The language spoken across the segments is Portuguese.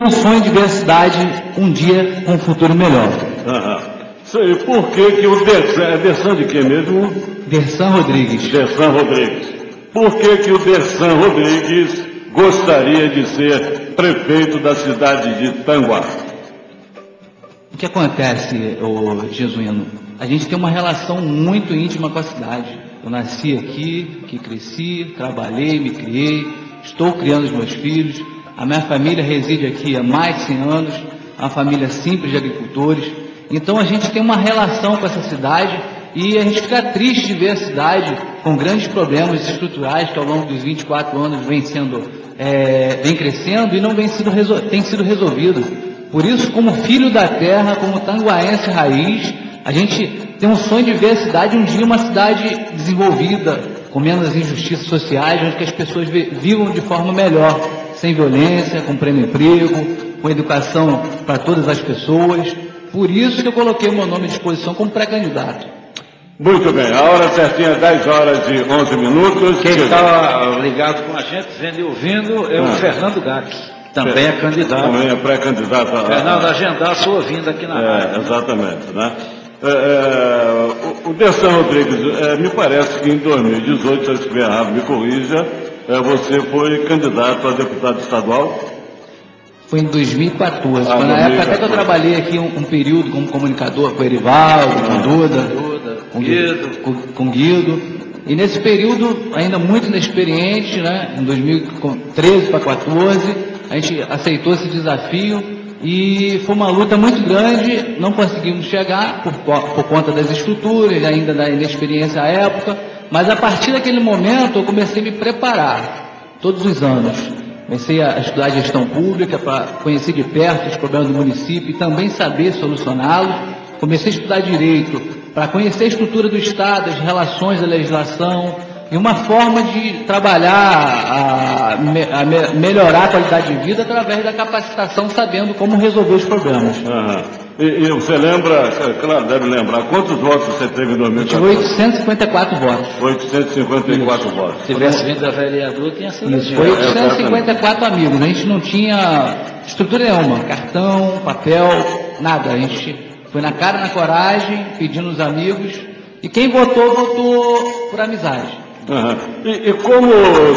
um sonho de ver a cidade um dia com um futuro melhor. Aham. Sei, por que que o Dersan, é Dersan de quem mesmo? Dersan Rodrigues. Dersan Rodrigues. Por que que o Dersan Rodrigues gostaria de ser prefeito da cidade de Tanguá? O que acontece, ô Jesuíno? A gente tem uma relação muito íntima com a cidade. Eu nasci aqui, que cresci, trabalhei, me criei, estou criando os meus filhos. A minha família reside aqui há mais de 100 anos, uma família simples de agricultores. Então a gente tem uma relação com essa cidade e a gente fica triste de ver a cidade com grandes problemas estruturais que ao longo dos 24 anos vem sendo, é, vem crescendo e não vem sido tem sido resolvido. Por isso, como filho da terra, como tanguaense raiz, a gente tem um sonho de ver a cidade um dia uma cidade desenvolvida, com menos injustiças sociais, onde que as pessoas vi- vivam de forma melhor, sem violência, com pleno emprego, com educação para todas as pessoas. Por isso que eu coloquei o meu nome à disposição como pré-candidato. Muito bem, a hora certinha é 10 horas e 11 minutos. Quem está ligado com a gente, vendo e ouvindo, é o Ah. Fernando Gax. Também é candidato. Também é pré-candidato a... Fernando, agendar a sua vinda aqui na É, rádio. exatamente, né? É, é, o, o Dersan Rodrigues, é, me parece que em 2018, se eu estiver errado, me corrija, é, você foi candidato a deputado estadual. Foi em 2014, Ah, foi na época até que 2014. eu trabalhei aqui um, um período como comunicador com o Erivaldo, com o Duda, Duda, com, Guido. com, com o Guido. E nesse período, ainda muito inexperiente, né, em 2013 para 2014, a gente aceitou esse desafio e foi uma luta muito grande, não conseguimos chegar por, por conta das estruturas, ainda da inexperiência à época, mas a partir daquele momento eu comecei a me preparar, todos os anos. Comecei a estudar gestão pública para conhecer de perto os problemas do município e também saber solucioná-los. Comecei a estudar direito para conhecer a estrutura do Estado, as relações da legislação e uma forma de trabalhar, a, me- a me- melhorar a qualidade de vida através da capacitação, sabendo como resolver os problemas. Aham. E, e você lembra, é, claro, deve lembrar, quantos votos você teve em Tive 2014? 854 votos. 854 votos. Se tivesse vindo a vereador, tinha sido Isso, foi É, 854 amigos. A gente não tinha estrutura nenhuma, cartão, papel, nada. A gente foi na cara, na coragem, pedindo os amigos. E quem votou, votou por amizade. Aham. E, e como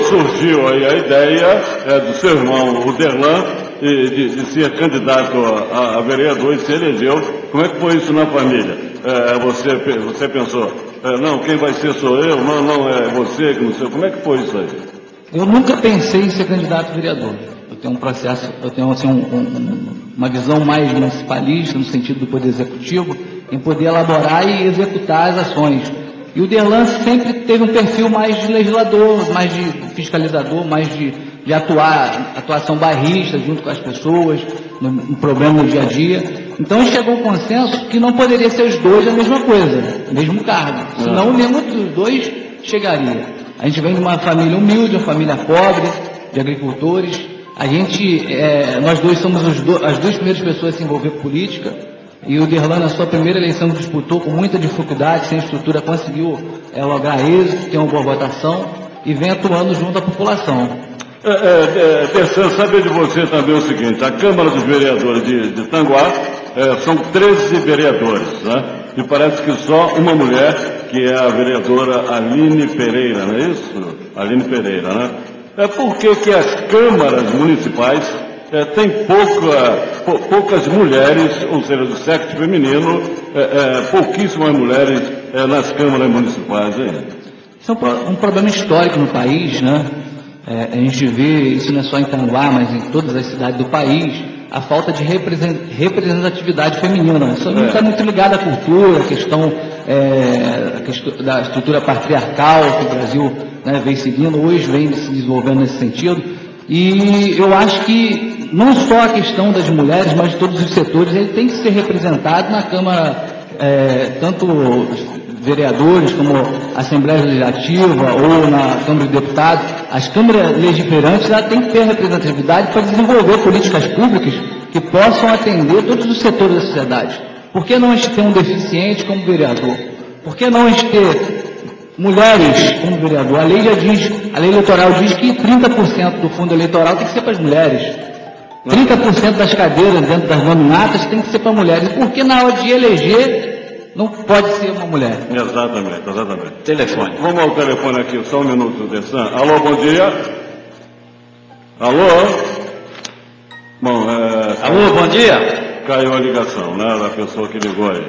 surgiu aí a ideia é, do seu irmão, o Derlan, e de, de ser candidato a, a vereador e se elegeu, como é que foi isso na família? É, você, pe- você pensou, é, não, quem vai ser sou eu, não, não, é você, que não sei, como é que foi isso aí? Eu nunca pensei em ser candidato a vereador. Eu tenho um processo, eu tenho assim, um- um- uma visão mais municipalista, no sentido do poder executivo, em poder elaborar e executar as ações. E o Derlan sempre teve um perfil mais de legislador, mais de fiscalizador, mais de, de atuar, atuação bairrista junto com as pessoas, no, no problema do dia a dia. Então chegou ao consenso que não poderia ser os dois a mesma coisa, o mesmo cargo. Senão nenhum dos dois chegaria. A gente vem de uma família humilde, uma família pobre, de agricultores. A gente, é, nós dois somos os do- as duas primeiras pessoas a se envolver com política. E o Derlan, na sua primeira eleição disputou com muita dificuldade, sem estrutura, conseguiu é, lograr êxito, ter uma boa votação e vem atuando junto à população. É, é, é, saber de você também o seguinte, a Câmara dos Vereadores de, de Tanguá é, são 13 vereadores, né? E parece que só uma mulher, que é a vereadora Aline Pereira, não é isso? Aline Pereira, né? É por que que as câmaras municipais é, têm pouca, pou- poucas mulheres, ou seja, do sexo feminino, é, é, pouquíssimas mulheres é, nas câmaras municipais, hein? Isso é um, um problema histórico no país, né? É, a gente vê, isso não é só em Tanguá, mas em todas as cidades do país, a falta de represen- representatividade feminina. Isso não É. está muito ligado à cultura, à questão, é, a questão da estrutura patriarcal que o Brasil né, vem seguindo, hoje vem se desenvolvendo nesse sentido. E eu acho que não só a questão das mulheres, mas de todos os setores, ele tem que ser representado na Câmara, é, tanto vereadores, como Assembleia Legislativa ou na Câmara de Deputados, as câmaras legislantes ela tem que ter representatividade para desenvolver políticas públicas que possam atender todos os setores da sociedade. Por que não a gente ter um deficiente como vereador? Por que não a gente ter mulheres como vereador? A lei já diz, a lei eleitoral diz que 30% do fundo eleitoral tem que ser para as mulheres. 30% das cadeiras dentro das nominatas tem que ser para mulheres. Por que na hora de eleger não pode ser uma mulher? Exatamente, exatamente. Telefone. Vamos ao telefone aqui, só um minuto, Dessan. Alô, bom dia. Alô? Bom, é, Alô, bom dia. caiu a ligação, né, da pessoa que ligou aí.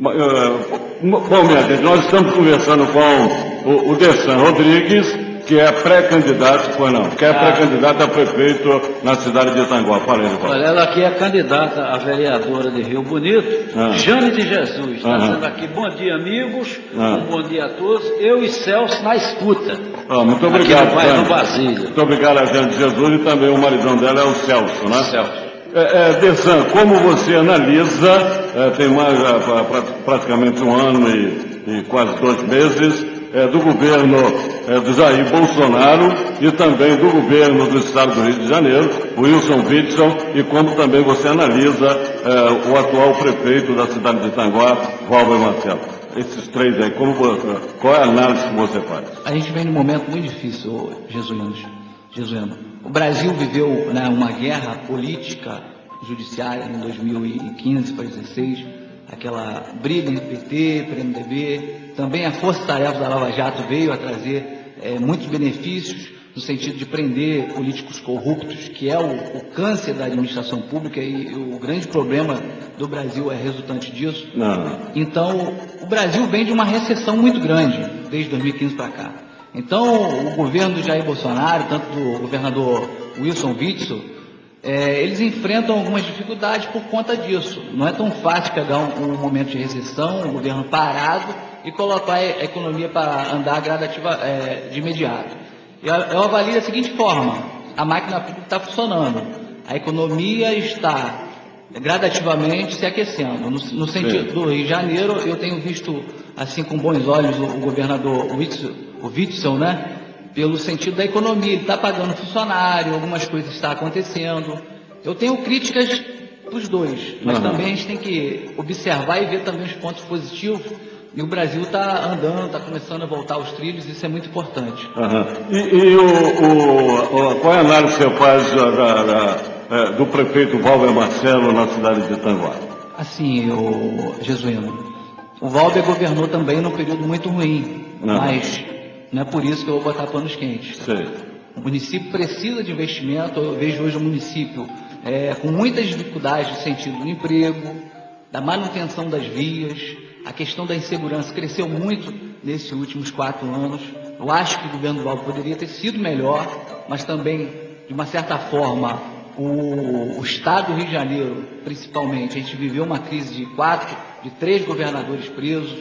É, Bom, minha gente, nós estamos conversando com o, o Dessan Rodrigues, que é pré-candidato, foi não, que é pré-candidato a prefeito na cidade de Itanguá. Fala aí. Olha, ela aqui é candidata a vereadora de Rio Bonito, Ah. Jane de Jesus. Está Aham. dizendo aqui, bom dia, amigos. Ah. Um bom dia a todos. Eu e Celso na escuta. Ah, muito Aqui obrigado, no bairro Jane. Basílio. Muito obrigado a Jane Jesus e também o maridão dela é o Celso, né? Celso. É, é, Dessan, como você analisa, é, tem mais é, pra- pra- praticamente um ano e, e quase dois meses, é, do governo é, do Jair Bolsonaro e também do governo do Estado do Rio de Janeiro, Wilson Witson, e como também você analisa o atual prefeito da cidade de Itanguá, Valber Marcelo. Esses três aí, como, qual é a análise que você faz? A gente vem num momento muito difícil, ô, Jesuíno. O Brasil viveu né, uma guerra política judiciária em 2015 para 2016, aquela briga entre PT, PMDB, também a Força Tarefa da Lava Jato veio a trazer eh, muitos benefícios no sentido de prender políticos corruptos, que é o, o câncer da administração pública e o grande problema do Brasil é resultante disso. Não. Então, o Brasil vem de uma recessão muito grande desde 2015 para cá. Então, o governo do Jair Bolsonaro, tanto do governador Wilson Witzel, eh, eles enfrentam algumas dificuldades por conta disso. Não é tão fácil pegar um, um momento de recessão, um governo parado e colocar a economia para andar gradativa eh, de imediato. Eu, eu avalio da seguinte forma: a máquina pública está funcionando, a economia está gradativamente se aquecendo. No, no sentido do Rio de Janeiro, eu tenho visto assim com bons olhos o, o governador Witzel, o Witzel, né? Pelo sentido da economia, ele está pagando funcionário, algumas coisas estão acontecendo. Eu tenho críticas dos dois, mas Uhum. também a gente tem que observar e ver também os pontos positivos. E o Brasil está andando, está começando a voltar aos trilhos, isso é muito importante. Aham. E, e o, o- o- qual é a análise que você faz da- da- da- é, do prefeito Valver Marcelo na cidade de Itanguá? Assim, o Jesuíno, o Valber governou também num período muito ruim, Não. mas não é por isso que eu vou botar panos quentes. Sei. O município precisa de investimento, eu vejo hoje o município é, com muitas dificuldades no sentido do emprego, da manutenção das vias, a questão da insegurança cresceu muito nesses últimos quatro anos. Eu acho que o governo do Valdo poderia ter sido melhor, mas também, de uma certa forma, o, o Estado do Rio de Janeiro, principalmente, a gente viveu uma crise de quatro, de três governadores presos.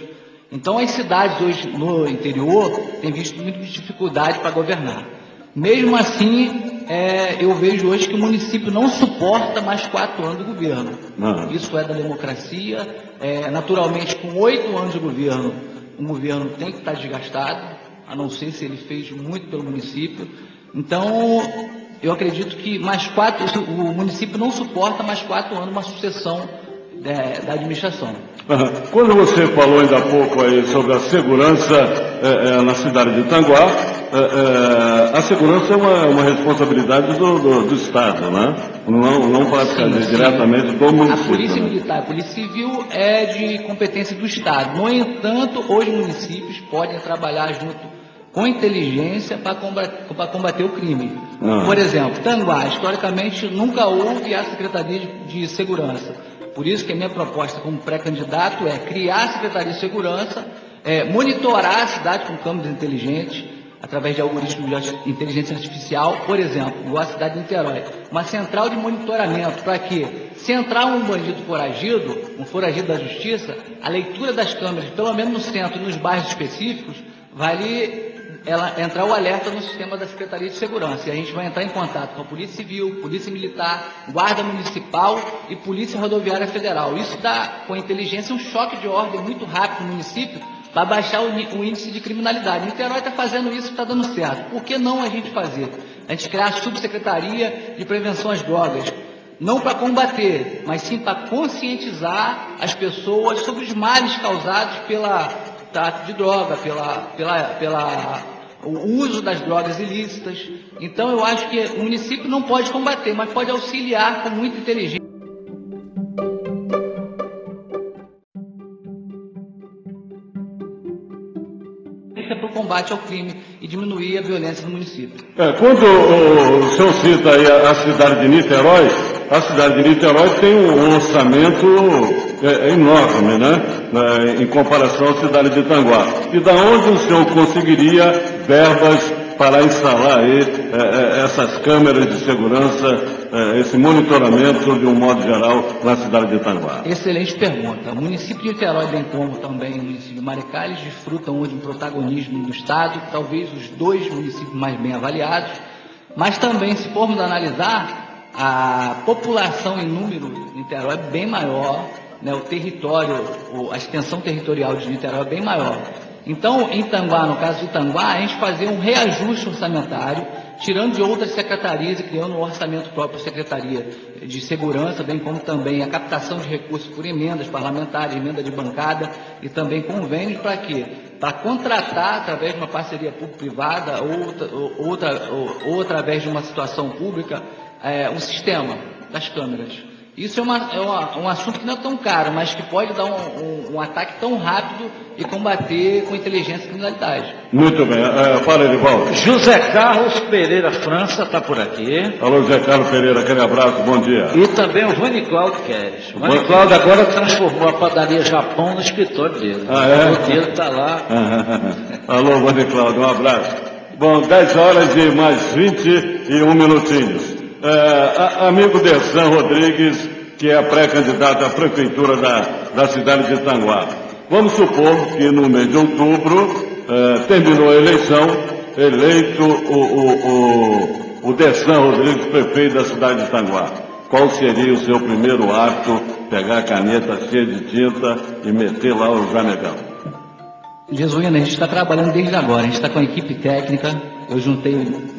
Então, as cidades hoje no interior têm visto muita dificuldade para governar. Mesmo assim, é, eu vejo hoje que o município não suporta mais quatro anos de governo. Não. Isso é da democracia. É, naturalmente, com oito anos de governo, um governo tem que estar desgastado, a não ser se ele fez muito pelo município. Então, eu acredito que mais quatro, o município não suporta mais quatro anos uma sucessão é, da administração. Quando você falou ainda há pouco aí sobre a segurança é, é, na cidade de Itanguá, é, é, a segurança é uma, uma responsabilidade do, do- do Estado, né? Não, não praticamente, Sim, sim. diretamente do A município. Polícia né? Militar, a Polícia Civil é de competência do Estado. No entanto, os municípios podem trabalhar junto com inteligência para combater, para combater o crime. Ah. Por exemplo, Tanguá, historicamente, nunca houve a Secretaria de, de Segurança. Por isso que a minha proposta como pré-candidato é criar a Secretaria de Segurança, é, monitorar a cidade com câmeras inteligentes, através de algoritmos de inteligência artificial, por exemplo, igual a cidade de Niterói, uma central de monitoramento para que, se entrar um bandido foragido, um foragido da justiça, a leitura das câmeras, pelo menos no centro e nos bairros específicos, vai ali ela entrar o alerta no sistema da Secretaria de Segurança. E a gente vai entrar em contato com a Polícia Civil, Polícia Militar, Guarda Municipal e Polícia Rodoviária Federal. Isso dá, com a inteligência, um choque de ordem muito rápido no município para baixar o, o índice de criminalidade. Niterói está fazendo isso está dando certo. Por que não a gente fazer? A gente criar a Subsecretaria de Prevenção às Drogas. Não para combater, mas sim para conscientizar as pessoas sobre os males causados pela tráfico de droga, pela, pela, pela o uso das drogas ilícitas. Então eu acho que o município não pode combater, mas pode auxiliar com muita inteligência. para o combate ao crime e diminuir a violência no município. É, quando o, o senhor cita a, a, cidade de Niterói, a cidade de Niterói tem um orçamento é, é enorme, né? É, em comparação à cidade de Tanguá. E da onde o senhor conseguiria verbas para instalar aí é, é, essas câmeras de segurança, é, esse monitoramento de um modo geral na cidade de Itanguá? Excelente pergunta. O município de Niterói, bem como também o município de Maricá, desfrutam hoje um protagonismo do Estado, talvez os dois municípios mais bem avaliados, mas também, se formos analisar, a população em número de Niterói é bem maior, né, o território, a extensão territorial de Niterói é bem maior. Então, em Tanguá, no caso de Tanguá, a gente fazia um reajuste orçamentário, tirando de outras secretarias e criando um orçamento próprio Secretaria de Segurança, bem como também a captação de recursos por emendas parlamentares, emenda de bancada e também convênios para quê? Para contratar, através de uma parceria público-privada ou, outra, ou, ou através de uma situação pública, é, um sistema das câmeras. Isso é, uma, é uma, um assunto que não é tão caro, mas que pode dar um, um, um ataque tão rápido e combater com inteligência a criminalidade. Muito bem. Uh, fala, Edivaldo. José Carlos Pereira França está por aqui. Alô, José Carlos Pereira, aquele abraço, bom dia. E também o Vani Cláudio Queres. O Vani Cláudio agora transformou a padaria Japão no escritório dele. Ah, é? O roteiro está lá. Alô, Vani Cláudio, um abraço. Bom, 10 horas e mais 21 minutinhos. É, amigo Dersan Rodrigues, que é pré-candidato à prefeitura da, da cidade de Itanguá. Vamos supor que no mês de outubro é, terminou a eleição, eleito o, o, o, o Dersan Rodrigues, prefeito da cidade de Itanguá. Qual seria o seu primeiro ato? Pegar a caneta cheia de tinta e meter lá o janegão? Jesuína, a gente está trabalhando desde agora, a gente está com a equipe técnica, eu juntei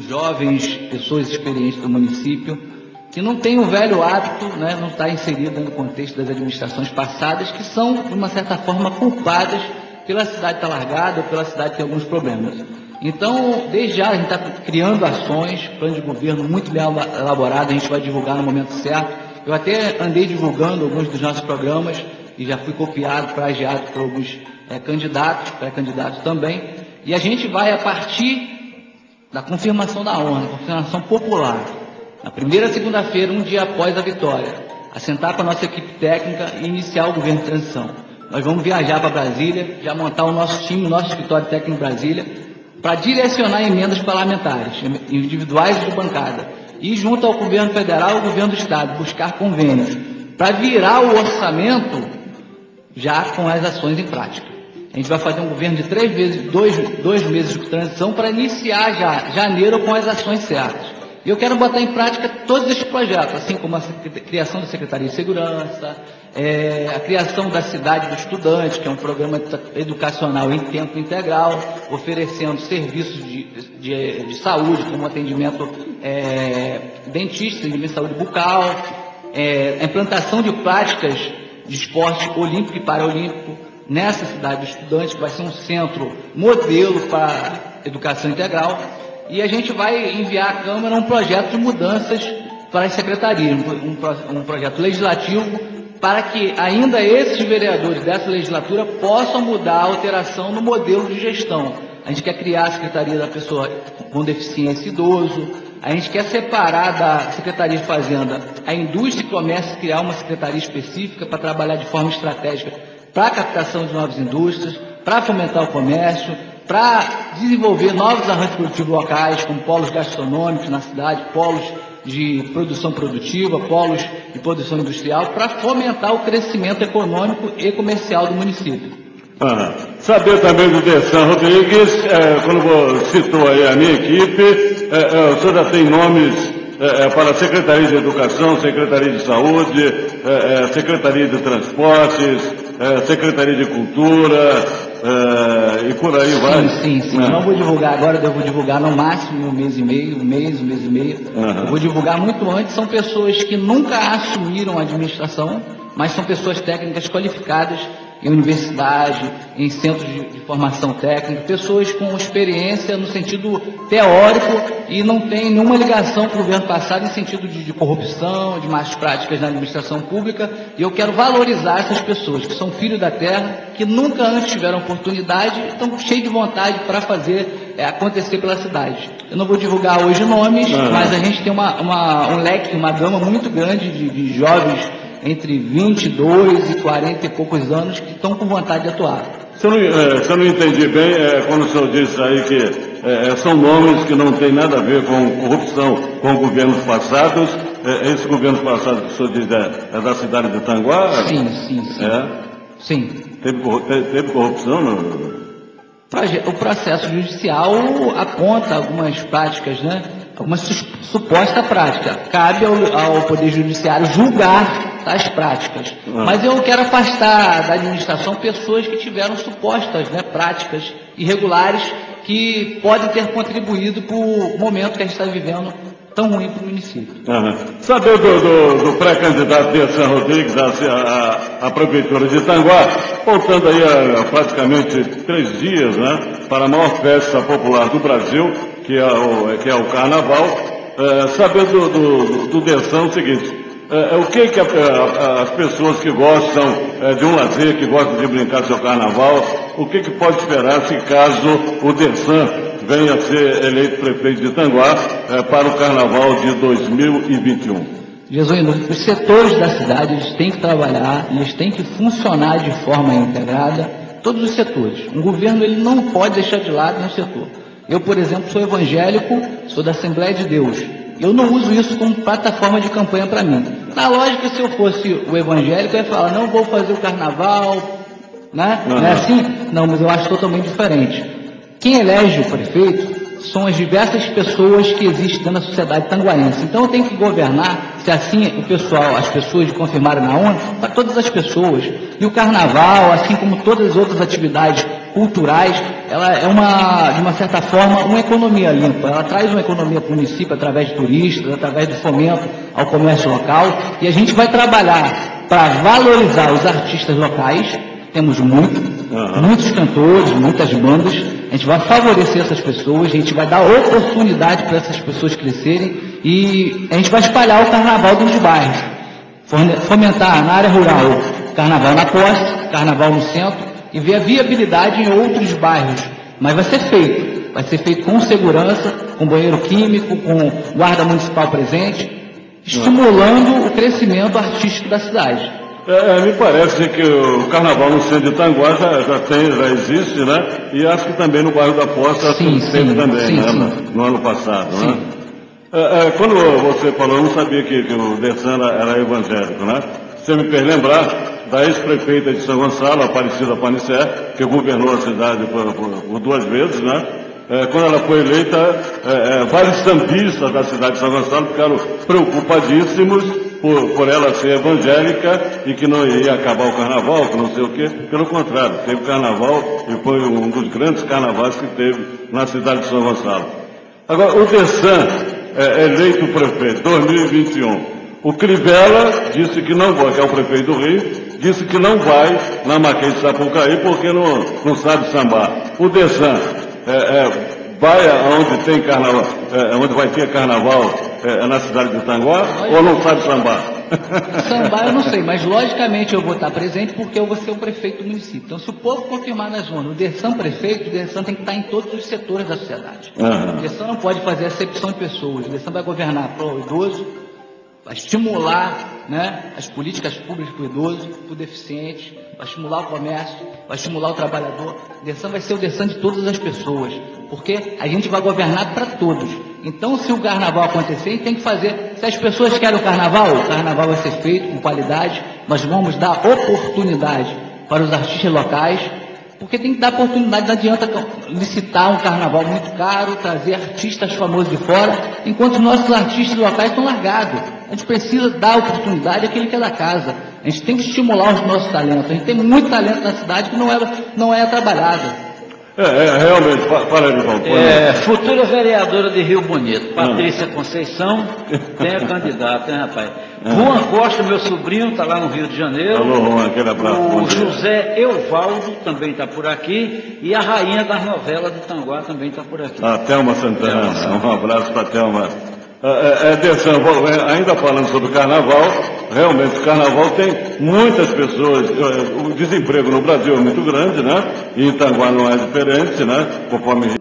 jovens, pessoas experientes do município, que não tem o velho hábito, né, não está inserido no contexto das administrações passadas, que são, de uma certa forma, culpadas pela cidade estar tá largada pela cidade ter alguns problemas. Então, desde já, a gente está criando ações, plano de governo muito bem elaborado, a gente vai divulgar no momento certo. Eu até andei divulgando alguns dos nossos programas e já fui copiado, plagiado por alguns é, candidatos, pré-candidatos também. E a gente vai, a partir da confirmação da ONU, confirmação popular, na primeira segunda-feira, um dia após a vitória, assentar com a nossa equipe técnica e iniciar o governo de transição. Nós vamos viajar para Brasília, já montar o nosso time, o nosso escritório técnico em Brasília, para direcionar emendas parlamentares, individuais de bancada, e junto ao governo federal e ao governo do estado, buscar convênios, para virar o orçamento já com as ações em prática. Gente vai fazer um governo de três vezes, dois, dois meses de transição para iniciar já janeiro com as ações certas. E eu quero botar em prática todos esses projetos, assim como a criação da Secretaria de Segurança, é, a criação da Cidade do Estudante, que é um programa educacional em tempo integral, oferecendo serviços de, de, de saúde, como atendimento é, dentista, atendimento de saúde bucal, é, a implantação de práticas de esporte olímpico e paraolímpico, nessa cidade do estudante, vai ser um centro modelo para educação integral, e a gente vai enviar à Câmara um projeto de mudanças para as secretarias, um, um projeto legislativo para que ainda esses vereadores dessa legislatura possam mudar a alteração no modelo de gestão. A gente quer criar a Secretaria da Pessoa com Deficiência Idoso, a gente quer separar da Secretaria de Fazenda a indústria e comércio, criar uma secretaria específica para trabalhar de forma estratégica para a captação de novas indústrias, para fomentar o comércio, para desenvolver novos arranjos produtivos locais, como polos gastronômicos na cidade, polos de produção produtiva, polos de produção industrial, para fomentar o crescimento econômico e comercial do município. Ah, saber também do Dessan Rodrigues, é, quando citou aí a minha equipe, é, é, o senhor já tem nomes é, é, para a Secretaria de Educação, Secretaria de Saúde, é, é Secretaria de Transportes, é, Secretaria de Cultura e por aí sim, vai. Sim, sim, Eu não vou divulgar agora, eu vou divulgar no máximo um mês e meio, um mês, um mês e meio. Uhum. Vou divulgar muito antes, são pessoas que nunca assumiram a administração, mas são pessoas técnicas qualificadas em universidade, em centros de, formação técnica, pessoas com experiência no sentido teórico e não tem nenhuma ligação com o governo passado em sentido de, de corrupção, de más práticas na administração pública. E eu quero valorizar essas pessoas que são filhos da terra, que nunca antes tiveram oportunidade, estão cheios de vontade para fazer é, acontecer pela cidade. Eu não vou divulgar hoje nomes, mas a gente tem uma, uma, um leque, uma gama muito grande de, de jovens entre 22 e 40 e poucos anos que estão com vontade de atuar. Se eu não, é, se eu não entendi bem, é, quando o senhor disse aí que é, é são nomes que não têm nada a ver com corrupção com governos passados, é, esse governo passado que o senhor diz é, é da cidade de Tanguá? Sim, sim, sim. É? Sim. Teve, teve corrupção no... O processo judicial aponta algumas práticas, né? Alguma suposta prática. Cabe ao, ao Poder Judiciário julgar tais práticas. Ah. Mas eu quero afastar da administração pessoas que tiveram supostas né, práticas irregulares que podem ter contribuído para o momento que a gente está vivendo tão ruim para o município. Uhum. Saber do, do, do pré-candidato de São Rodrigues à, à, à, Prefeitura de Itanguá, voltando aí a, a, praticamente três dias né, para a maior festa popular do Brasil, que é o, que é o Carnaval, é, saber do, do, do Dessão o seguinte, é, é, o que, que a, a, as pessoas que gostam é, de um lazer, que gostam de brincar seu carnaval, o que, que pode esperar se caso o Dersan venha a ser eleito prefeito de Tanguá é, para o carnaval de 2021? Jesuíno, os setores da cidade eles têm que trabalhar, eles têm que funcionar de forma integrada, todos os setores. Um governo ele não pode deixar de lado nenhum setor. Eu, por exemplo, sou evangélico, sou da Assembleia de Deus. Eu não uso isso como plataforma de campanha para mim. Na lógica, se eu fosse o evangélico, eu ia falar, não vou fazer o carnaval, né? Uhum. Não é assim? Não, mas eu acho totalmente diferente. Quem elege o prefeito são as diversas pessoas que existem na sociedade tanguaense. Então eu tenho que governar, se assim o pessoal, as pessoas confirmarem na ONU, para todas as pessoas. E o carnaval, assim como todas as outras atividades culturais, ela é uma, de uma certa forma, uma economia limpa. Ela traz uma economia para o município através de turistas, através do fomento ao comércio local. E a gente vai trabalhar para valorizar os artistas locais. Temos muito, uhum. muitos cantores, muitas bandas. A gente vai favorecer essas pessoas, a gente vai dar oportunidade para essas pessoas crescerem e a gente vai espalhar o carnaval dos bairros. Fomentar na área rural carnaval na posse, carnaval no centro e ver a viabilidade em outros bairros. Mas vai ser feito. Vai ser feito com segurança, com banheiro químico, com guarda municipal presente, estimulando o crescimento artístico da cidade. É, é, me parece que o carnaval no centro de Tanguá já, já, tem, já existe, né? E acho que também no bairro da Posta sim, teve também, sim, né? Sim. No, ano passado, né? É, é, quando você falou, eu não sabia que, que o Dersan era evangélico, né? Você me fez lembrar da ex-prefeita de São Gonçalo, Aparecida Panicé, que governou a cidade por, por, por duas vezes, né? É, quando ela foi eleita, é, é, vários sambistas da cidade de São Gonçalo ficaram preocupadíssimos por, por ela ser evangélica e que não ia acabar o carnaval, que não sei o quê. Pelo contrário, teve carnaval e foi um dos grandes carnavais que teve na cidade de São Gonçalo. Agora, o Dessan, é, eleito prefeito, 2021. O Crivella disse que não vai, que é o prefeito do Rio, disse que não vai na Maquete de Sapucaí porque não, não sabe sambar. O Dessan é, é, vai aonde tem carnaval, é, onde vai ter carnaval é, na cidade de Tanguá ou não sabe sambar? Sambar eu não sei, mas logicamente eu vou estar presente porque eu vou ser o prefeito do município. Então se o povo confirmar na zona o Dessan prefeito, o Dessan tem que estar em todos os setores da sociedade. Uhum. O Dessan não pode fazer acepção de pessoas, o Dessan vai governar para o idoso, vai estimular né, as políticas públicas para o idoso, para o deficiente, vai estimular o comércio, vai estimular o trabalhador. O Dessan vai ser o Dessan de todas as pessoas, porque a gente vai governar para todos. Então, se o carnaval acontecer, tem que fazer. Se as pessoas querem o carnaval, o carnaval vai ser feito com qualidade. Nós vamos dar oportunidade para os artistas locais porque tem que dar oportunidade, não adianta licitar um carnaval muito caro, trazer artistas famosos de fora, enquanto os nossos artistas locais estão largados. A gente precisa dar oportunidade àquele que é da casa. A gente tem que estimular os nossos talentos. A gente tem muito talento na cidade que não é, não é trabalhado. É, é realmente, fala aí, Paulo. É, futura vereadora de Rio Bonito, Patrícia ah. Conceição, tem a candidata, hein, rapaz? Ah. Juan Costa, meu sobrinho, está lá no Rio de Janeiro. Alô, Juan, aquele abraço. O José Euvaldo também está por aqui. E a rainha das novelas de Tanguá também está por aqui. A Thelma Santana. Thelma Santana. Um abraço para a Thelma. É, é, atenção, é, ainda falando sobre carnaval, realmente o carnaval tem muitas pessoas, o desemprego no Brasil é muito grande, né? E em Tanguá não é diferente, né? Conforme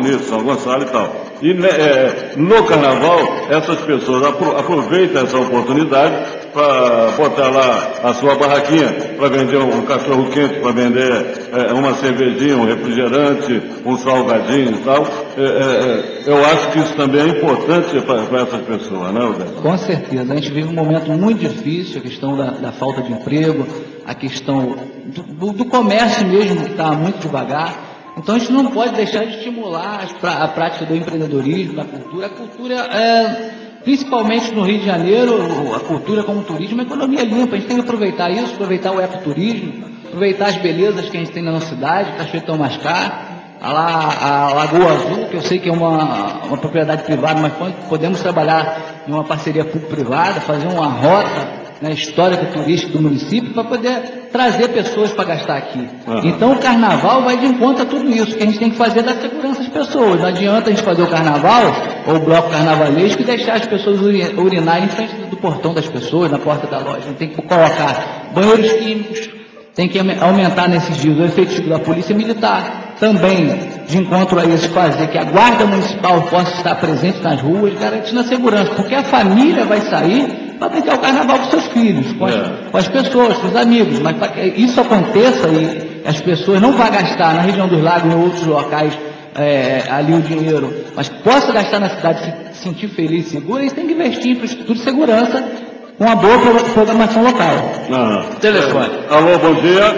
bonito, São Gonçalo e tal. E né, é, no carnaval, essas pessoas aproveitam essa oportunidade para botar lá a sua barraquinha, para vender um cachorro quente, para vender uma cervejinha, um refrigerante, um salgadinho e tal. É, é, é eu acho que isso também é importante para essas pessoas, né, Roberto? Com certeza. A gente vive um momento muito difícil, a questão da, da falta de emprego, a questão do, do comércio mesmo, que está muito devagar. Então a gente não pode deixar de estimular a prática do empreendedorismo, da cultura. A cultura, é, principalmente no Rio de Janeiro, a cultura como turismo, é economia limpa. A gente tem que aproveitar isso, aproveitar o ecoturismo, aproveitar as belezas que a gente tem na nossa cidade, Cachoeirão Mascar, a, a Lagoa Azul, que eu sei que é uma, uma propriedade privada, mas podemos trabalhar em uma parceria público-privada, fazer uma rota né, histórica turística do município para poder trazer pessoas para gastar aqui. Uhum. Então o carnaval vai de encontro a tudo isso, que a gente tem que fazer da segurança das pessoas. Não adianta a gente fazer o carnaval ou o bloco carnavalesco e deixar as pessoas urinarem em frente do portão das pessoas, na porta da loja. A gente tem que colocar banheiros químicos, tem que aumentar nesses dias o efetivo da polícia militar. Também, de encontro a isso, fazer que a guarda municipal possa estar presente nas ruas, garantindo a segurança, porque a família vai sair para brincar o carnaval com seus filhos, com as, é. com as pessoas, com os amigos. Mas para que isso aconteça e as pessoas não vão gastar na região dos lagos em outros locais é, ali o dinheiro, mas possa gastar na cidade, se sentir feliz e seguro, eles têm que investir em infraestrutura de segurança com uma boa programação local. Ah, Telefone. É. Alô, bom dia.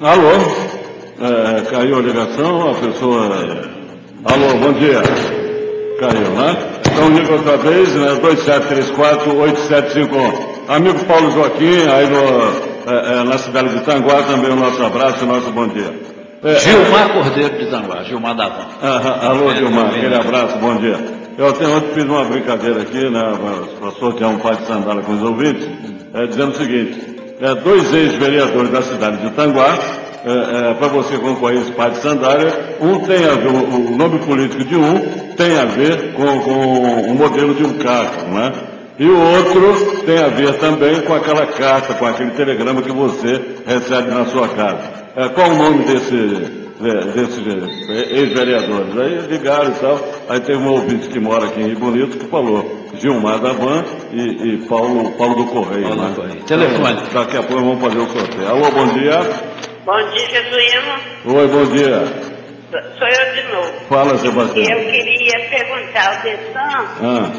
Alô. É, caiu a ligação, a pessoa. Alô, bom dia. Caiu, né? Então liga outra vez, né? 2734-8751. Amigo Paulo Joaquim, aí no, é, é, na cidade de Tanguá, também o nosso abraço e o nosso bom dia. É, Gilmar Cordeiro de Tanguá, Gilmar Davan. alô, Gilmar, aquele abraço, bom dia. Eu até ontem fiz uma brincadeira aqui, né, para que é um pai de sandália com os ouvintes, é, dizendo o seguinte, é, dois ex-vereadores da cidade de Tanguá, é, é, para você concorrer esse pai de sandália, um tem a ver, o, o, nome político de um tem a ver com, com o modelo de um carro, né? E o outro tem a ver também com aquela carta, com aquele telegrama que você recebe na sua casa. É, qual o nome desse, desses é, ex-vereadores? Aí ligaram e tal. Aí teve um ouvinte que mora aqui em Rio Bonito que falou Gilmar da Van e, e Paulo, Paulo do Correio. Paulo né? Correio. Telefone. Daqui a pouco vamos fazer o sorteio. Alô, bom dia. Bom dia, Jesuíno. Oi, bom dia. Sou eu de novo. Fala, Sebastião. Eu queria perguntar ao Dessan ah.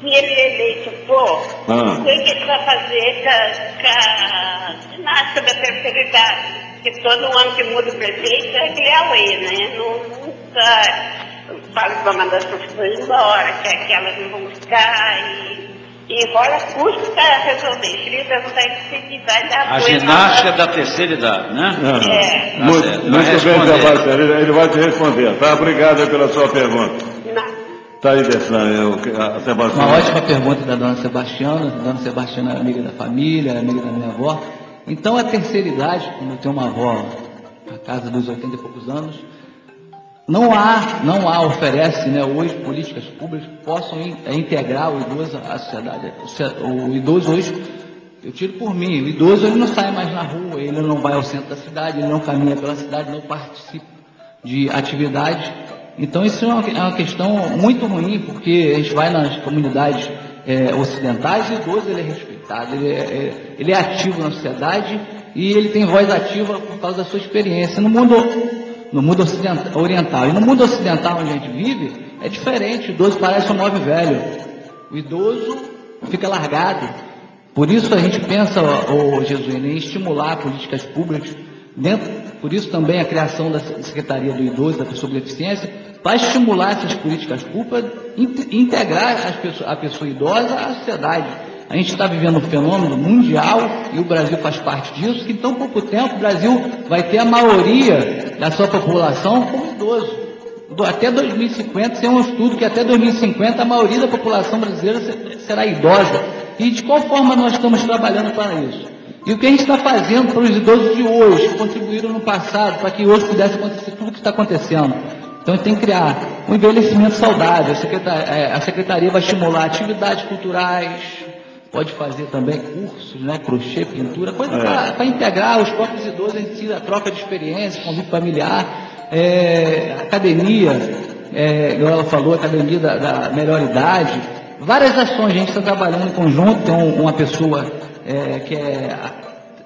se ele é eleito for, ah. o que ele vai fazer com a ginástica da terceira idade? Que todo ano que muda o prefeito é aquele away, né? Não, nunca fala que vai mandar as pessoas embora, que aquelas não vão ficar e e olha custo para resolver. Queria perguntar se vai dar A ginástica da terceira idade, né? Uhum. É. Tá muito, certo. muito bem, Sebastião. Ele, ele vai te responder. Tá? Obrigado pela sua pergunta. Não. Tá aí, Dessan, Sebastião. Uma ótima pergunta da dona Sebastiana. A dona Sebastiana é amiga da família, é amiga da minha avó. Então, a terceira idade, como eu tenho uma avó na casa dos 80 e poucos anos, não há, não há, oferece né, hoje políticas públicas que possam é, integrar o idoso à sociedade. O idoso hoje, eu tiro por mim, o idoso ele não sai mais na rua, ele não vai ao centro da cidade, ele não caminha pela cidade, não participa de atividades. Então isso é uma, é uma questão muito ruim, porque a gente vai nas comunidades é, ocidentais e o idoso ele é respeitado, ele é, é, ele é ativo na sociedade e ele tem voz ativa por causa da sua experiência. No mundo no mundo oriental. E no mundo ocidental onde a gente vive, é diferente. O idoso parece um móvel velho. O idoso fica largado. Por isso a gente pensa, o Jesus, em estimular políticas públicas, dentro, por isso também a criação da Secretaria do Idoso, da Pessoa com Deficiência, para estimular essas políticas públicas, integrar pessoas, a pessoa idosa à sociedade. A gente está vivendo um fenômeno mundial e o Brasil faz parte disso, que em tão pouco tempo o Brasil vai ter a maioria da sua população como idoso. Até 2050, tem um estudo que até 2050 a maioria da população brasileira será idosa. E de qual forma nós estamos trabalhando para isso? E o que a gente está fazendo para os idosos de hoje, que contribuíram no passado, para que hoje pudesse acontecer tudo o que está acontecendo? Então, tem que criar um envelhecimento saudável. A secretaria, é, a secretaria vai estimular atividades culturais, pode fazer também cursos, né, crochê, pintura, coisa é. para integrar os próprios idosos em si, a troca de experiência, convívio familiar, é, academia, é, igual ela falou, academia da, da, melhor idade, várias ações, a gente está trabalhando em conjunto, tem um, uma pessoa é, que é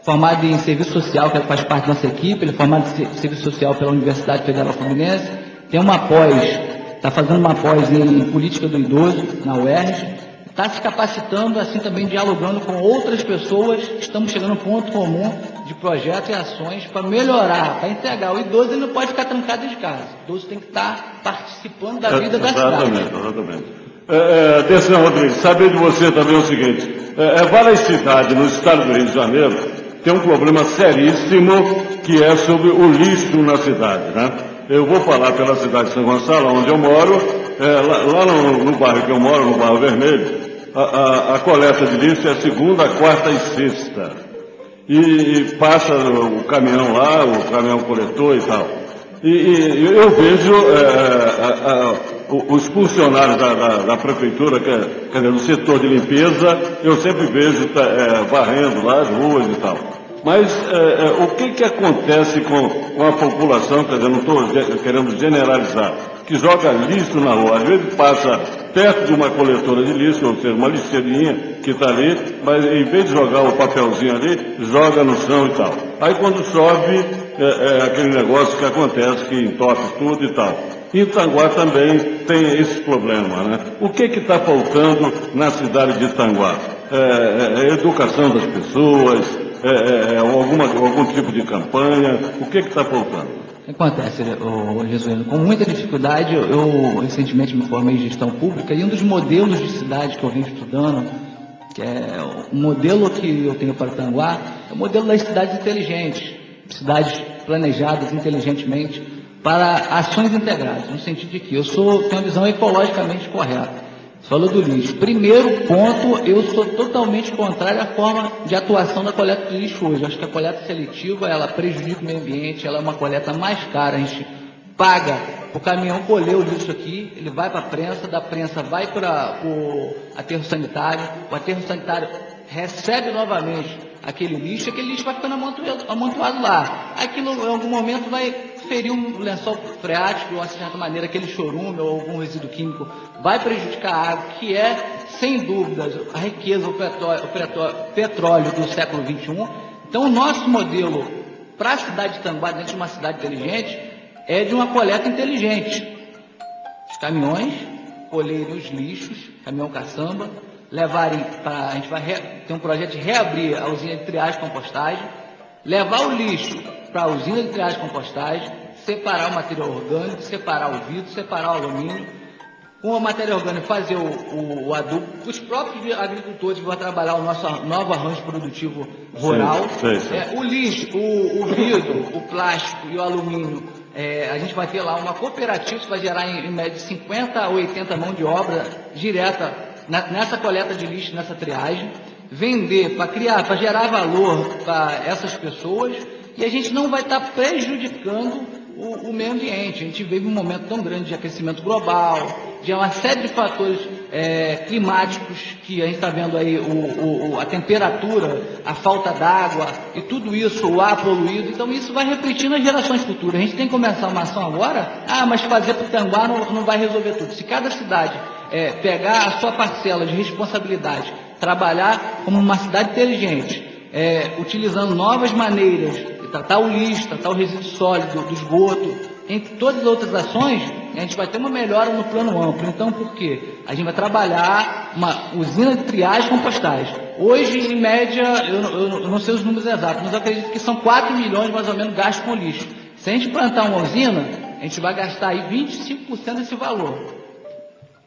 formado em serviço social, que faz parte da nossa equipe, ele é formado em serviço social pela Universidade Federal Fluminense, tem uma pós, está fazendo uma pós em política do idoso na UERJ, está se capacitando, assim também dialogando com outras pessoas, estamos chegando a um ponto comum de projetos e ações para melhorar, para integrar. O idoso ele não pode ficar trancado de casa, o idoso tem que estar participando da vida é, da cidade. Exatamente, exatamente. É, é, Rodrigues, saber de você também é o seguinte, é, é, várias cidades no estado do Rio de Janeiro tem um problema seríssimo que é sobre o lixo na cidade, né? Eu vou falar pela cidade de São Gonçalo, onde eu moro, é, lá, lá no, no, bairro que eu moro, no bairro Vermelho, a, a, coleta de lixo é segunda, quarta e sexta. E, e passa o, caminhão lá, o caminhão coletor e tal. E, e eu vejo é, a, os funcionários da, da, da prefeitura, que, é, quer dizer, setor de limpeza, eu sempre vejo tá, é, varrendo lá as ruas e tal. Mas é, é, o que, que acontece com, com a população, quer dizer, não estou querendo generalizar, que joga lixo na rua, às vezes passa perto de uma coletora de lixo, ou seja, uma lixeirinha que está ali, mas em vez de jogar o papelzinho ali, joga no chão e tal. Aí quando chove, é, é aquele negócio que acontece, que entope tudo e tal. E Itanguá também tem esse problema, né? O que está faltando na cidade de Itanguá? É, é, é educação das pessoas, é, é, é alguma, algum tipo de campanha? O que está faltando? Acontece, o Jesuíno, com muita dificuldade, eu, recentemente me formei em gestão pública e um dos modelos de cidade que eu venho estudando, que é o modelo que eu tenho para Tanguá, é o modelo das cidades inteligentes, cidades planejadas inteligentemente para ações integradas, no sentido de que eu sou, tenho uma visão ecologicamente correta. Falou do lixo. Primeiro ponto, eu sou totalmente contrário à forma de atuação da coleta de lixo hoje. acho que a coleta seletiva, ela prejudica o meio ambiente, ela é uma coleta mais cara. A gente paga o caminhão colher o lixo aqui, ele vai para a prensa, da prensa vai para o aterro sanitário, o aterro sanitário recebe novamente aquele lixo, aquele lixo vai ficando amontoado, lá. Aquilo em algum momento vai ferir um lençol freático, de uma certa maneira, aquele chorume ou algum resíduo químico, vai prejudicar a água, que é, sem dúvidas, a riqueza, o petróleo, o petróleo do século XXI. Então, o nosso modelo para a cidade de Tanguá, dentro de uma cidade inteligente, é de uma coleta inteligente. Os caminhões colherem os lixos, caminhão caçamba, levarem para. A gente vai ter um projeto de reabrir a usina de triagem e compostagem, levar o lixo para a usina de triagem compostagem, separar o material orgânico, separar o vidro, separar o alumínio, com a matéria orgânica fazer o, o, o adubo, os próprios agricultores vão trabalhar o nosso novo arranjo produtivo rural. Sim, sim, sim. É, o lixo, o, o, vidro, o plástico e o alumínio, é, a gente vai ter lá uma cooperativa que vai gerar em, em média 50 a 80 mão de obra direta na, nessa coleta de lixo, nessa triagem, vender para criar, para gerar valor para essas pessoas e a gente não vai estar tá prejudicando o, o, meio ambiente. A gente vive um momento tão grande de aquecimento global, de uma série de fatores é, climáticos que a gente está vendo aí, o, o, a temperatura, a falta d'água e tudo isso, o ar poluído. Então isso vai refletir nas gerações futuras. A gente tem que começar uma ação agora, ah, mas fazer para o Tanguá não, não vai resolver tudo. Se cada cidade é, pegar a sua parcela de responsabilidade, trabalhar como uma cidade inteligente, é, utilizando novas maneiras tratar o lixo, tratar o resíduo sólido, do esgoto, entre todas as outras ações, a gente vai ter uma melhora no plano amplo. Então, por quê? A gente vai trabalhar uma usina de triagem compostagem. Hoje, em média, eu, eu, eu, não sei os números exatos, mas eu acredito que são 4 milhões mais ou menos gastos com lixo. Se a gente plantar uma usina, a gente vai gastar aí 25% desse valor.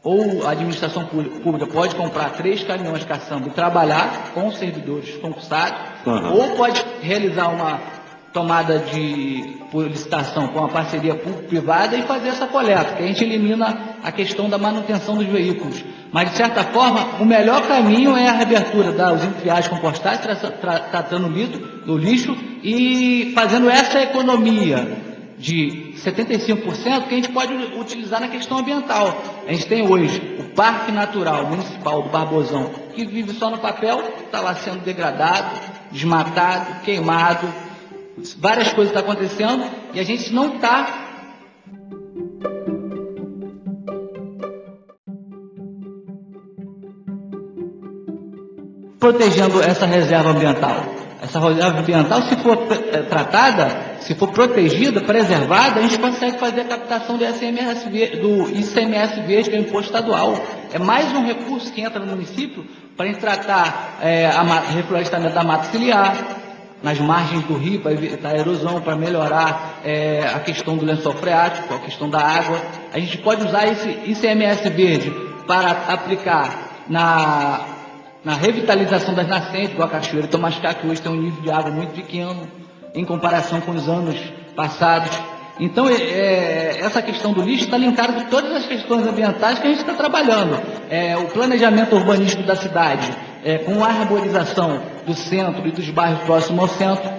ou a administração pública pode comprar três caminhões caçamba e trabalhar com servidores concursados, uhum. ou pode realizar uma tomada de licitação com a parceria público-privada e fazer essa coleta, que a gente elimina a questão da manutenção dos veículos. Mas, de certa forma, o melhor caminho é a reabertura da usina de viagem compostais, tratando o lixo, do lixo e fazendo essa economia de 75% que a gente pode utilizar na questão ambiental. A gente tem hoje o Parque Natural Municipal do Barbosão, que vive só no papel, está lá sendo degradado, desmatado, queimado, várias coisas estão acontecendo e a gente não está protegendo essa reserva ambiental essa reserva ambiental, se for é, tratada, se for protegida, preservada, a gente consegue fazer a captação do ICMS, do ICMS verde, que é o imposto estadual. É mais um recurso que entra no município para tratar é, a reflorestamento da mata ciliar, nas margens do rio para evitar a erosão, para melhorar é, a questão do lençol freático, a questão da água. A gente pode usar esse ICMS verde para aplicar na na revitalização das nascentes, igual a Cachoeira Tomascá, que hoje tem um nível de água muito pequeno em comparação com os anos passados. Então, é, é essa questão do lixo está linkada com todas as questões ambientais que a gente está trabalhando. É, o planejamento urbanístico da cidade, é, com a arborização do centro e dos bairros próximos ao centro,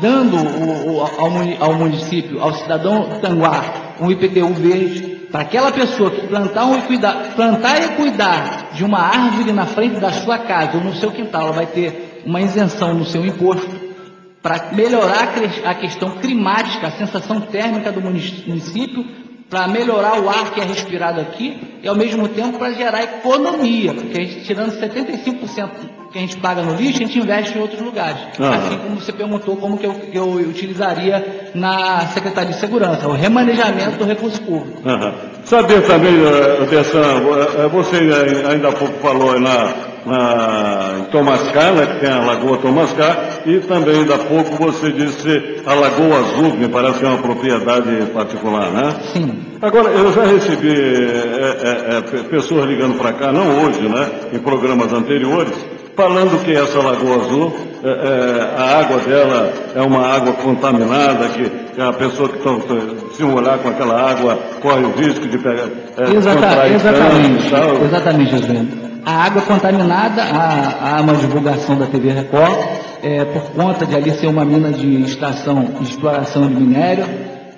dando o, o, ao, ao, município, ao cidadão Tanguá, um IPTU verde, para aquela pessoa que plantar, um, cuidar, plantar e cuidar de uma árvore na frente da sua casa ou no seu quintal, ela vai ter uma isenção no seu imposto para melhorar a questão climática, a sensação térmica do município, para melhorar o ar que é respirado aqui e ao mesmo tempo para gerar economia, porque a gente tirando 75% que a gente paga no lixo, a gente investe em outros lugares. Assim como você perguntou como que eu, que eu utilizaria na Secretaria de Segurança, o remanejamento do recurso público. Saber também, eh, você ainda há pouco falou na, na, Tomascar, né, que tem a Lagoa Tomascar, e também ainda há pouco você disse a Lagoa Azul, que me parece que é uma propriedade particular, né? Sim. Agora, eu já recebi é, é, é, pessoas ligando para cá, não hoje, né, em programas anteriores, falando que essa Lagoa Azul, é, é, a água dela é uma água contaminada, que a pessoa que está se molhar com aquela água corre o risco de pegar. É, Exata, exatamente, tal. exatamente, José. A água contaminada, há, há uma divulgação da TV Record, é, por conta de ali ser uma mina de extração, de exploração de minério,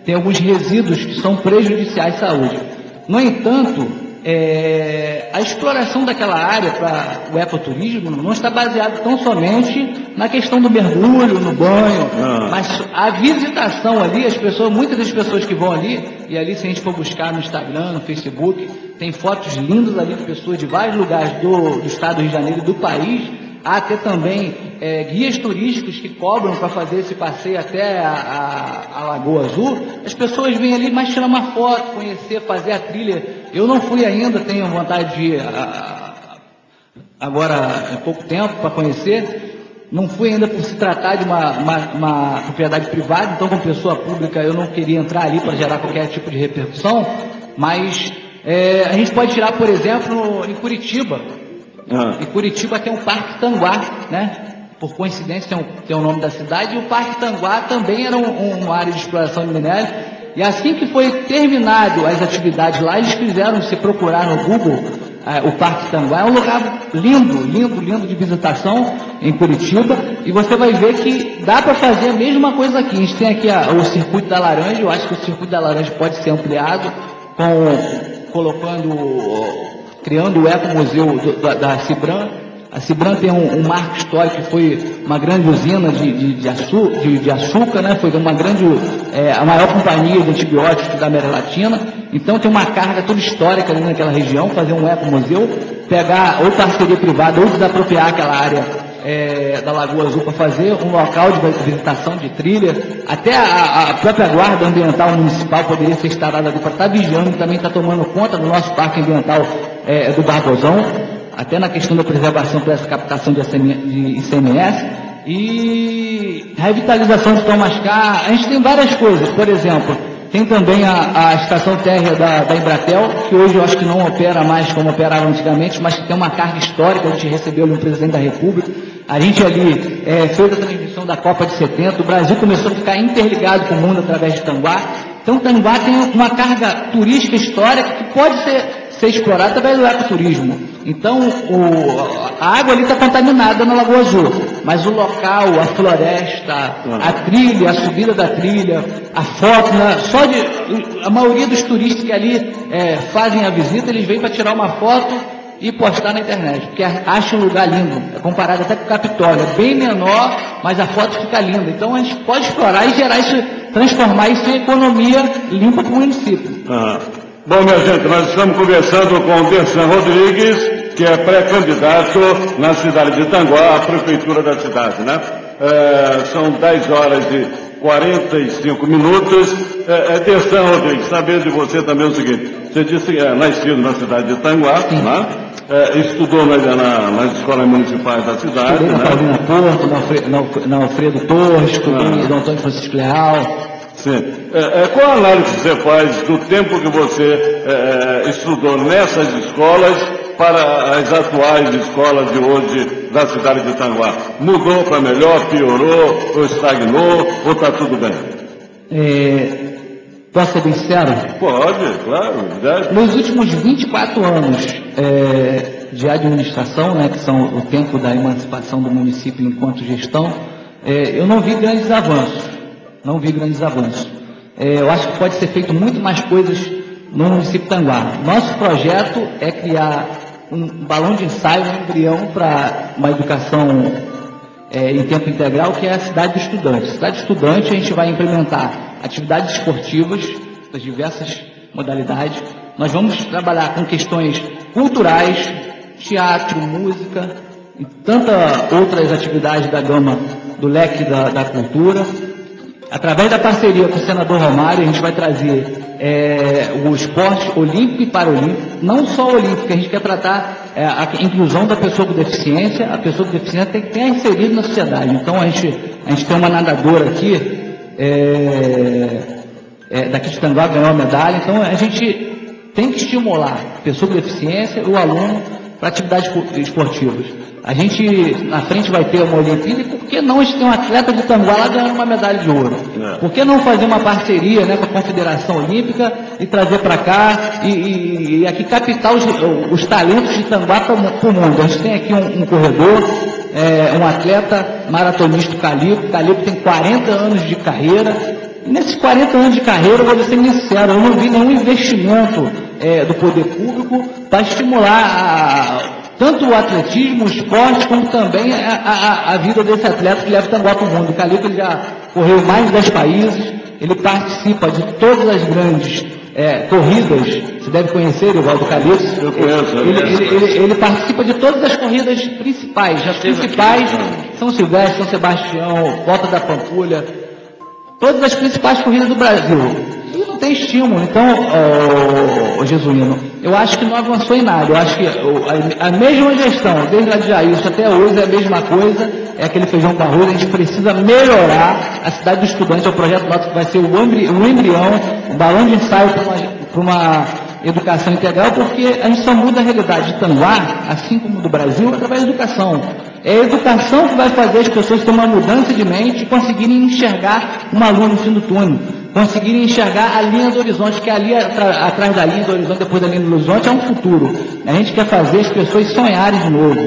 tem alguns resíduos que são prejudiciais à saúde. No entanto, é, a exploração daquela área para o ecoturismo não está baseada tão somente na questão do mergulho, no banho, ah. mas a visitação ali, as pessoas, muitas das pessoas que vão ali, e ali se a gente for buscar no Instagram, no Facebook, tem fotos lindas ali de pessoas de vários lugares do, do estado do Rio de Janeiro e do país, Há até também é, guias turísticos que cobram para fazer esse passeio até a, a, a, Lagoa Azul. As pessoas vêm ali mais tirar uma foto, conhecer, fazer a trilha. Eu não fui ainda, tenho vontade de ir a, agora há pouco tempo para conhecer. Não fui ainda por se tratar de uma, uma, uma, propriedade privada, então como pessoa pública eu não queria entrar ali para gerar qualquer tipo de repercussão, mas é, a gente pode tirar, por exemplo, em Curitiba, ah. E Curitiba tem o Parque Tanguá, né? Por coincidência tem o, tem o nome da cidade, e o Parque Tanguá também era um, uma área de exploração de minério. E assim que foi terminado as atividades lá, eles fizeram, se procurar no Google, uh, o Parque Tanguá, é um lugar lindo, lindo, lindo de visitação em Curitiba, e você vai ver que dá para fazer a mesma coisa aqui. A gente tem aqui a, o Circuito da Laranja, eu acho que o Circuito da Laranja pode ser ampliado, com, colocando criando o Ecomuseu da, da Cibran. A Cibran tem um, um, marco histórico que foi uma grande usina de, de, de, açu, de, de açúcar, né? foi uma grande, é, a maior companhia de antibióticos da América Latina. Então tem uma carga toda histórica ali naquela região, fazer um ecomuseu, pegar ou parceria privada ou desapropriar aquela área é, da Lagoa Azul para fazer um local de visitação de trilha, até a, a própria guarda ambiental municipal poderia ser instalada ali para estar tá vigiando e também estar tá tomando conta do nosso parque ambiental é, do Barbosão, até na questão da preservação para essa captação de ICMS e revitalização de Tomascar. A gente tem várias coisas, por exemplo, Tem também a, a estação térrea da, da, Embratel, que hoje eu acho que não opera mais como operava antigamente, mas que tem uma carga histórica, a gente recebeu ali um presidente da República. A gente ali é, fez a transmissão da Copa de 70, o Brasil começou a ficar interligado com o mundo através de Tanguá. Então Tanguá tem uma carga turística histórica que pode ser ser explorado através do ecoturismo. Então, o, a água ali está contaminada na Lagoa Azul, mas o local, a floresta, a trilha, a subida da trilha, a foto, né, só de. A maioria dos turistas que ali é, fazem a visita, eles vêm para tirar uma foto e postar na internet, porque acha um lugar lindo, é comparado até com o Capitólio, é bem menor, mas a foto fica linda. Então a gente pode explorar e gerar isso, transformar isso em economia limpa para o município. Bom, minha gente, nós estamos conversando com o Dersan Rodrigues, que é pré-candidato na cidade de Tanguá, à prefeitura da cidade, né? É, são 10 horas e 45 minutos. É, é Dersan Rodrigues, sabendo de você também o seguinte, você disse que é nascido na cidade de Tanguá, né? É, estudou na, na, nas escolas municipais da cidade. Estudei na né? Paulina Porto, na, Alfredo, na Alfredo Torres, estudei ah. no Antônio Francisco Leal. Sim. É, é, qual a análise você faz do tempo que você é, é, estudou nessas escolas para as atuais escolas de hoje da cidade de Tanguá? Mudou para melhor, piorou, ou estagnou, ou está tudo bem? É, posso ser sincero? Pode, claro. Deve. Nos últimos 24 anos é, de administração, né, que são o tempo da emancipação do município enquanto gestão, é, eu não vi grandes avanços não vi grandes avanços. É, eu acho que pode ser feito muito mais coisas no município Tanguá. Nosso projeto é criar um balão de ensaio, um embrião para uma educação é, em tempo integral, que é a cidade do estudante. Cidade do estudante, a gente vai implementar atividades esportivas das diversas modalidades. Nós vamos trabalhar com questões culturais, teatro, música e tantas outras atividades da gama do leque da, da cultura. Através da parceria com o senador Romário, a gente vai trazer é, o esporte olímpico e paralímpico, não só olímpico, a gente quer tratar é, a inclusão da pessoa com deficiência, a pessoa com deficiência tem que ter inserido na sociedade. Então a gente, a gente tem uma nadadora aqui, é, é, daqui de Tanguá, ganhou a medalha, então a gente tem que estimular a pessoa com deficiência o aluno para atividades esportivas. A gente na frente vai ter uma Olimpíada e por que não a gente tem um atleta de Tanguá lá ganhando uma medalha de ouro? É. Por que não fazer uma parceria né, com a Confederação Olímpica e trazer para cá e, e, e, aqui captar os, os talentos de Tanguá para o mundo? A gente tem aqui um, um corredor, é, um atleta maratonista Calico. Calico tem 40 anos de carreira. Nesses 40 anos de carreira, eu vou ser sincero, eu não vi nenhum investimento é, do poder público para estimular a tanto o atletismo, o esporte, como também a, a, a vida desse atleta que leva o Tanguá para o mundo. O Calico ele já correu mais de 10 países, ele participa de todas as grandes é, corridas, você deve conhecer, Evaldo Calixto. Eu conheço, ele, ele, ele, ele, participa de todas as corridas principais. As principais São Silvestre, São Sebastião, Volta da Pampulha, todas as principais corridas do Brasil não tem estímulo. Então, oh, Jesuíno, eu acho que não avançou em nada. Eu acho que a, a mesma gestão, desde a de Jair até hoje, é a mesma coisa, é aquele feijão com arroz. A gente precisa melhorar a cidade do estudante. É o projeto nosso que vai ser o, embri, o embrião, o balão de ensaio para uma, uma educação integral, porque a gente só muda a realidade de Tanguá, assim como do Brasil, através da educação. É a educação que vai fazer as pessoas ter uma mudança de mente e conseguirem enxergar uma luz no fim do túnel conseguirem enxergar a linha do horizonte, que ali atrás da linha do horizonte, depois da linha do horizonte, é um futuro. A gente quer fazer as pessoas sonharem de novo.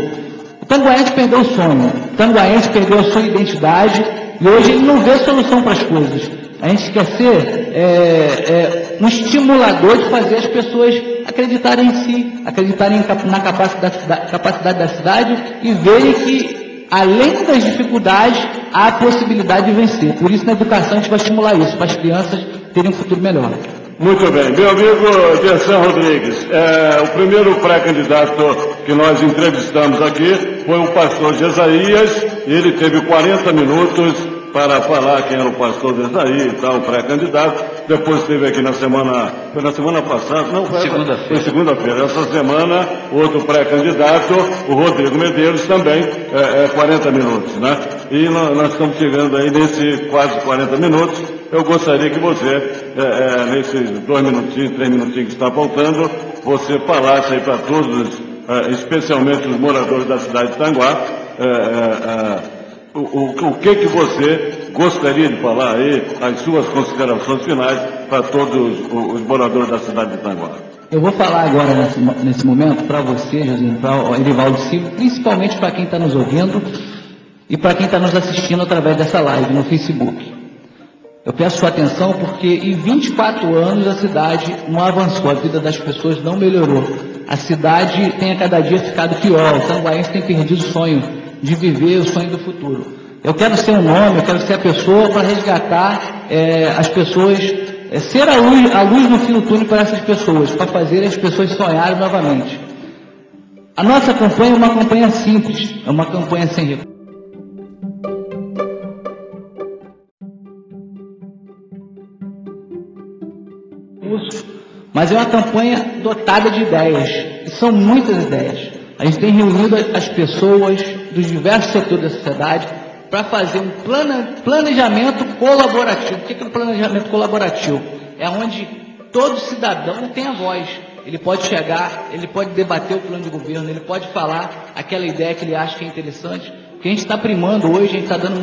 O tanguaense perdeu o sonho, o tanguaense perdeu a sua identidade e hoje ele não vê solução para as coisas. A gente quer ser é, é, um estimulador de fazer as pessoas acreditarem em si, acreditarem na capacidade da, capacidade da cidade e verem que além das dificuldades, há a possibilidade de vencer. Por isso, na educação, a gente vai estimular isso, para as crianças terem um futuro melhor. Muito bem. Meu amigo Gerson Rodrigues, é, o primeiro pré-candidato que nós entrevistamos aqui foi o pastor Jesaías, ele teve 40 minutos para falar quem era o pastor desse aí e tal, pré-candidato. Depois teve aqui na semana, foi na semana passada, não, foi segunda-feira. Foi segunda-feira. Essa semana, outro pré-candidato, o Rodrigo Medeiros, também, é, é 40 minutos, né? E nós, nós, estamos chegando aí nesse quase 40 minutos. Eu gostaria que você, é, é, nesses dois minutinhos, três minutinhos que está faltando, você falasse aí para todos, é, especialmente os moradores da cidade de Tanguá, é, é, o, o, o, que que você gostaria de falar aí, as suas considerações finais para todos os, moradores da cidade de Tanguá? Eu vou falar agora nesse, nesse momento para você, Josinho, para o Erivaldo Silva, principalmente para quem está nos ouvindo e para quem está nos assistindo através dessa live no Facebook. Eu peço sua atenção porque em 24 anos a cidade não avançou, a vida das pessoas não melhorou. A cidade tem a cada dia ficado pior, o Tanguaense tem perdido o sonho de viver o sonho do futuro. Eu quero ser um nome, eu quero ser a pessoa para resgatar é, as pessoas, é, ser a luz, a luz no fim do túnel para essas pessoas, para fazer as pessoas sonharem novamente. A nossa campanha é uma campanha simples, é uma campanha sem recursos. Mas é uma campanha dotada de ideias, e são muitas ideias. A gente tem reunido as pessoas dos diversos setores da sociedade para fazer um planejamento colaborativo. O que é um planejamento colaborativo? É onde todo cidadão tem a voz. Ele pode chegar, ele pode debater o plano de governo, ele pode falar aquela ideia que ele acha que é interessante. O que a gente está primando hoje, a gente está dando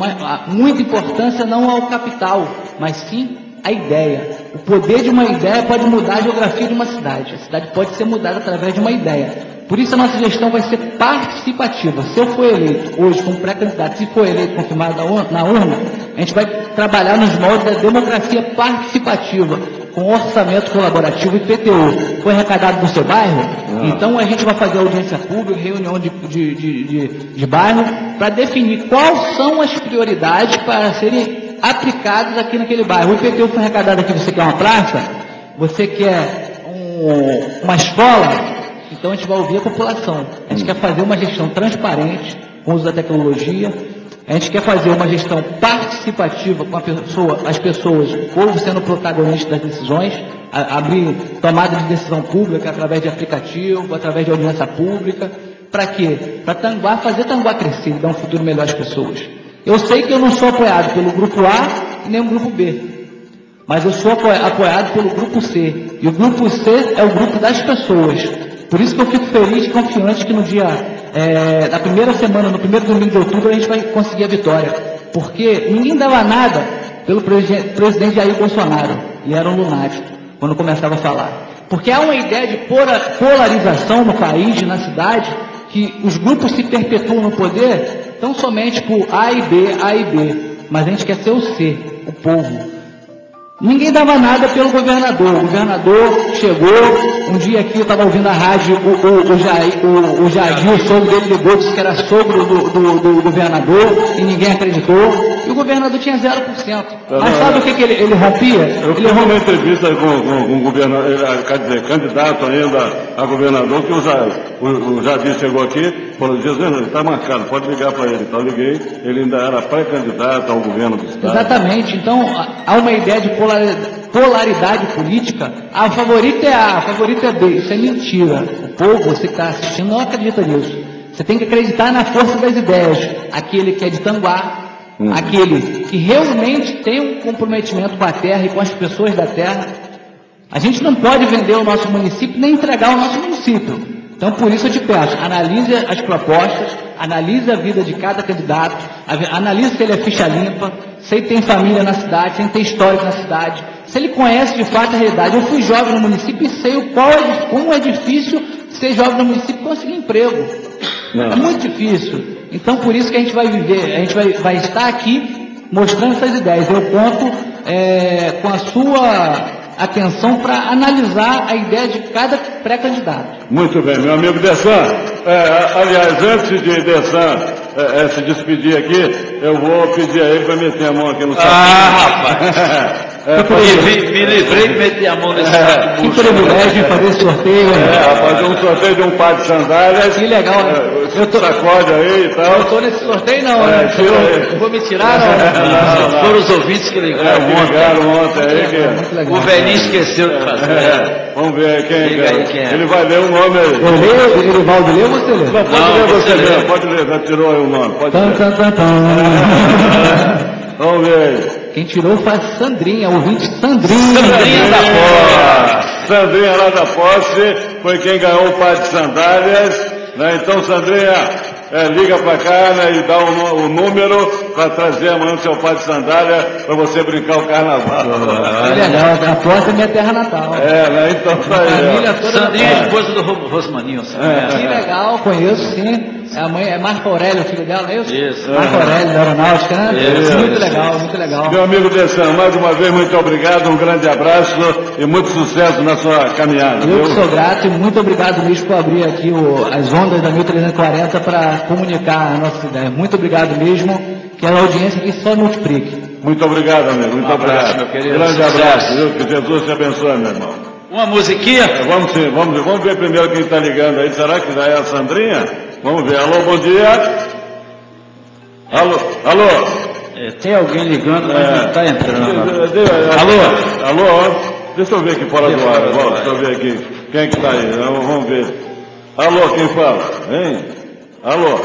muita importância não ao capital, mas sim à ideia. O poder de uma ideia pode mudar a geografia de uma cidade. A cidade pode ser mudada através de uma ideia. Por isso a nossa gestão vai ser participativa. Se eu for eleito hoje como pré-candidato, se for eleito confirmado na urna, a gente vai trabalhar nos moldes da democracia participativa, com orçamento colaborativo e PTU. Foi arrecadado no seu bairro? Ah. Então a gente vai fazer audiência pública, reunião de, de, de, de, de bairro, para definir quais são as prioridades para serem aplicadas aqui naquele bairro. O IPTU foi arrecadado aqui, você quer uma praça? Você quer um, uma escola? Então a gente vai ouvir a população. A gente quer fazer uma gestão transparente, com o uso da tecnologia. A gente quer fazer uma gestão participativa com pessoa, as pessoas, o povo sendo protagonista das decisões, a, abrir tomada de decisão pública através de aplicativo, através de audiência pública. Para quê? Para Tanguá, fazer Tanguá crescer e dar um futuro melhor às pessoas. Eu sei que eu não sou apoiado pelo grupo A nem o grupo B. Mas eu sou apoiado pelo grupo C. E o grupo C é o grupo das pessoas. Por isso que eu fico feliz e confiante que no dia, é, na primeira semana, no primeiro domingo de outubro, a gente vai conseguir a vitória. Porque ninguém dava nada pelo presidente Jair Bolsonaro. E era um lunático, quando começava a falar. Porque há uma ideia de polarização no país, na cidade, que os grupos se perpetuam no poder tão somente por A e B, A e B. Mas a gente quer ser o C, o povo. Ninguém dava nada pelo governador. O governador chegou, um dia aqui eu estava ouvindo a rádio, o, o, o, Jair, o, o Jair, o sogro dele ligou, disse que era sogro do, do, do, governador e ninguém acreditou. E o governador tinha 0%. Mas sabe o que, que ele, ele rompia? Eu fiz uma entrevista com, com, com o governador, eh, quer dizer, candidato ainda a governador, que o, o, o Jair chegou aqui, falou, Jesus, ele está marcado, pode ligar para ele. Então eu liguei, ele ainda era pré-candidato ao governo do Estado. Exatamente. Então há uma ideia de polaridade política, a favorita é A, a favorita é B. Isso é mentira. O povo, você que está assistindo, não acredita nisso. Você tem que acreditar na força das ideias. Aquele que é de Tanguá, hum. aquele que realmente tem um comprometimento com a terra e com as pessoas da terra. A gente não pode vender o nosso município nem entregar o nosso município. Então, por isso eu te peço, analise as propostas, analise a vida de cada candidato, analise se ele é ficha limpa, se ele tem família na cidade, se ele tem história na cidade, se ele conhece de fato a realidade. Eu fui jovem no município e sei o qual é, como é difícil ser jovem no município e conseguir emprego. Não. É muito difícil. Então, por isso que a gente vai viver, a gente vai, vai estar aqui mostrando essas ideias. Eu conto é, com a sua atenção para analisar a ideia de cada pré-candidato. Muito bem, meu amigo Dessan. É, aliás, antes de Dessan é, é, se despedir aqui, eu vou pedir a ele para meter a mão aqui no saco. Ah, rapaz! É, me, me livrei de meter a mão nesse é, Que privilégio fazer sorteio, hein? É, fazer um sorteio de um par de sandálias. Que legal, né? É, eu tô... Sacode aí e tal. Eu tô nesse sorteio não, é, né? Eu, vou me tirar não? não, não Foram os ouvintes que ligaram é, ontem. Ligaram ontem aí. Que... O velhinho esqueceu de fazer. É, vamos ver quem, Liga aí, quem é. Ele vai ler o nome aí. Eu leio, Edivaldo lê ou você lê? Não, pode ler você, você ler, pode ler, já tirou aí o nome. Pode ler. Vamos ver aí. Quem tirou foi a Sandrinha, ouvinte Sandrinha. Sandrinha da Posse. Sandrinha lá da Posse foi quem ganhou o par de sandálias. Né? Então, Sandrinha, é, liga para cá né, e dá o, o número para trazer amanhã o seu pai de sandália para você brincar o carnaval. Ah, é legal, a porta é minha terra natal. É, né? Então tá aí. Família toda Sandrinha é esposa do Rosmaninho. É, que legal, conheço sim. É a mãe, é Marco Aurélio, o filho dela, é isso? Isso. Marco Aurélio, da Aeronáutica, né? Isso. Muito legal, muito legal. Meu amigo Dessan, mais uma vez, muito obrigado, um grande abraço e muito sucesso na sua caminhada. Eu que sou grato e muito obrigado, Luiz, por abrir aqui o, as ondas da 1340 para comunicar a nossa ideia. Muito obrigado mesmo, que a audiência aqui só multiplique. Muito obrigado, amigo, muito um abraço, obrigado. Meu querido. Grande abraço, viu? Que Jesus te abençoe, meu irmão. Uma musiquinha? É, vamos sim, vamos, vamos ver primeiro quem está ligando aí. Será que já é a Sandrinha? Vamos ver. Alô, bom dia. Alô, alô. É, tem alguém ligando, mas é. não está entrando. alô? Alô? Deixa eu ver aqui fora do ar. Deixa eu ver aqui. Quem é que está aí? Vamos ver. Alô, quem fala? Hein? Alô?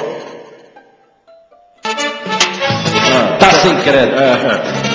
Ah, tá sem crédito. É.